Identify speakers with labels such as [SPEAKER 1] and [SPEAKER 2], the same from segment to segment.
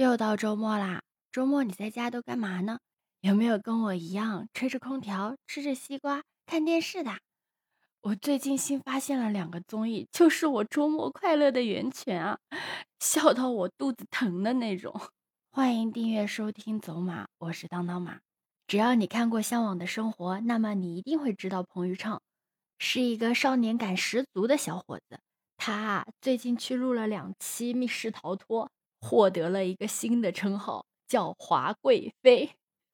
[SPEAKER 1] 又到周末啦！周末你在家都干嘛呢？有没有跟我一样吹着空调、吃着西瓜、看电视的？我最近新发现了两个综艺，就是我周末快乐的源泉啊，笑到我肚子疼的那种。欢迎订阅收听走马，我是当当马。只要你看过《向往的生活》，那么你一定会知道彭昱畅是一个少年感十足的小伙子。他啊，最近去录了两期《密室逃脱》。获得了一个新的称号，叫华贵妃。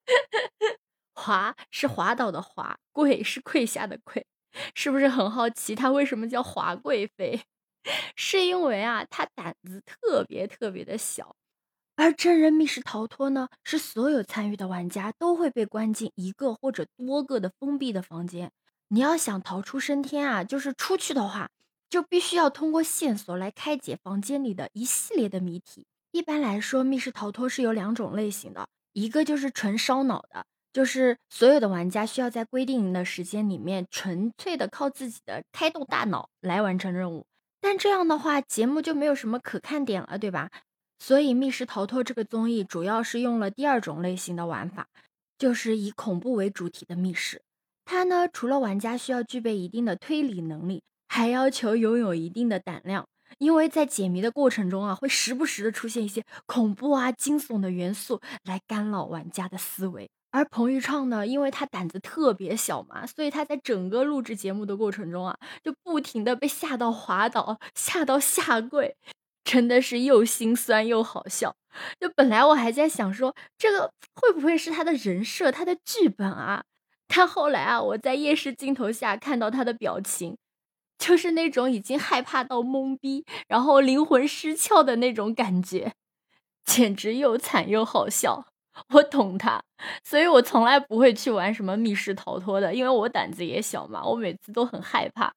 [SPEAKER 1] 华是滑倒的华，贵是跪下的跪，是不是很好奇他为什么叫华贵妃？是因为啊，他胆子特别特别的小。而真人密室逃脱呢，是所有参与的玩家都会被关进一个或者多个的封闭的房间。你要想逃出升天啊，就是出去的话，就必须要通过线索来开解房间里的一系列的谜题。一般来说，密室逃脱是有两种类型的，一个就是纯烧脑的，就是所有的玩家需要在规定的时间里面，纯粹的靠自己的开动大脑来完成任务。但这样的话，节目就没有什么可看点了，对吧？所以，密室逃脱这个综艺主要是用了第二种类型的玩法，就是以恐怖为主题的密室。它呢，除了玩家需要具备一定的推理能力，还要求拥有一定的胆量。因为在解谜的过程中啊，会时不时的出现一些恐怖啊、惊悚的元素来干扰玩家的思维。而彭昱畅呢，因为他胆子特别小嘛，所以他在整个录制节目的过程中啊，就不停的被吓到滑倒、吓到下跪，真的是又心酸又好笑。就本来我还在想说，这个会不会是他的人设、他的剧本啊？但后来啊，我在夜视镜头下看到他的表情。就是那种已经害怕到懵逼，然后灵魂失窍的那种感觉，简直又惨又好笑。我懂他，所以我从来不会去玩什么密室逃脱的，因为我胆子也小嘛，我每次都很害怕。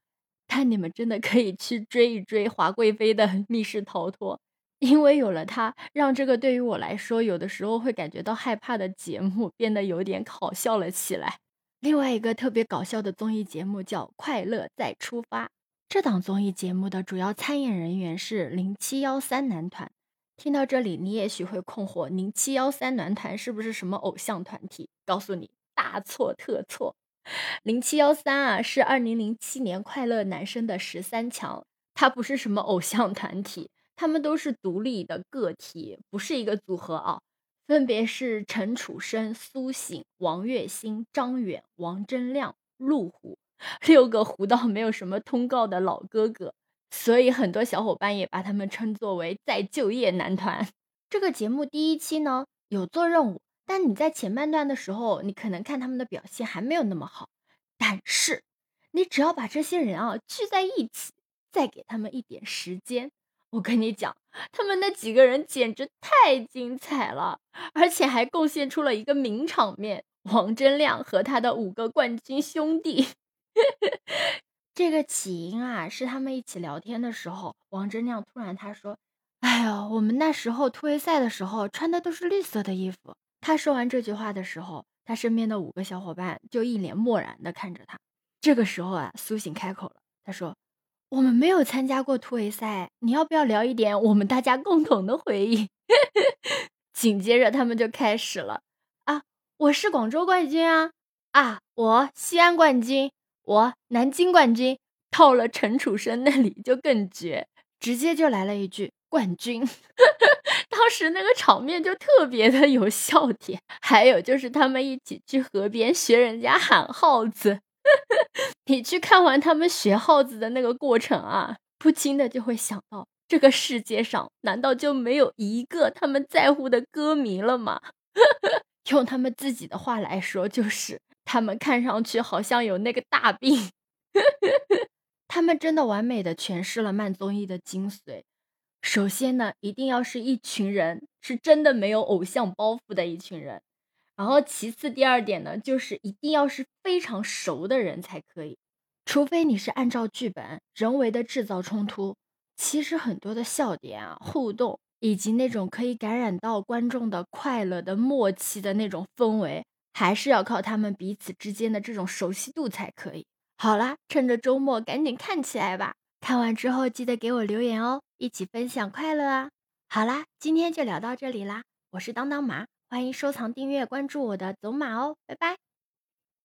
[SPEAKER 1] 但你们真的可以去追一追华贵妃的密室逃脱，因为有了它，让这个对于我来说有的时候会感觉到害怕的节目变得有点好笑了起来。另外一个特别搞笑的综艺节目叫《快乐再出发》。这档综艺节目的主要参演人员是零七幺三男团。听到这里，你也许会困惑：零七幺三男团是不是什么偶像团体？告诉你，大错特错。零七幺三啊，是二零零七年快乐男生的十三强，他不是什么偶像团体，他们都是独立的个体，不是一个组合啊。分别是陈楚生、苏醒、王栎鑫、张远、王铮亮、陆虎，六个糊到没有什么通告的老哥哥，所以很多小伙伴也把他们称作为再就业男团。这个节目第一期呢有做任务，但你在前半段的时候，你可能看他们的表现还没有那么好。但是你只要把这些人啊聚在一起，再给他们一点时间。我跟你讲，他们那几个人简直太精彩了，而且还贡献出了一个名场面：王铮亮和他的五个冠军兄弟。这个起因啊，是他们一起聊天的时候，王铮亮突然他说：“哎呦，我们那时候突围赛的时候穿的都是绿色的衣服。”他说完这句话的时候，他身边的五个小伙伴就一脸漠然的看着他。这个时候啊，苏醒开口了，他说。我们没有参加过突围赛，你要不要聊一点我们大家共同的回忆？紧接着他们就开始了啊，我是广州冠军啊啊，我西安冠军，我南京冠军。到了陈楚生那里就更绝，直接就来了一句冠军。当时那个场面就特别的有笑点。还有就是他们一起去河边学人家喊号子。你去看完他们学耗子的那个过程啊，不禁的就会想到，这个世界上难道就没有一个他们在乎的歌迷了吗？用他们自己的话来说，就是他们看上去好像有那个大病。他们真的完美的诠释了慢综艺的精髓。首先呢，一定要是一群人，是真的没有偶像包袱的一群人。然后，其次，第二点呢，就是一定要是非常熟的人才可以，除非你是按照剧本人为的制造冲突。其实很多的笑点啊、互动，以及那种可以感染到观众的快乐的默契的那种氛围，还是要靠他们彼此之间的这种熟悉度才可以。好啦，趁着周末赶紧看起来吧！看完之后记得给我留言哦，一起分享快乐啊！好啦，今天就聊到这里啦，我是当当马，欢迎收藏、订阅、关注我的走马哦，拜拜。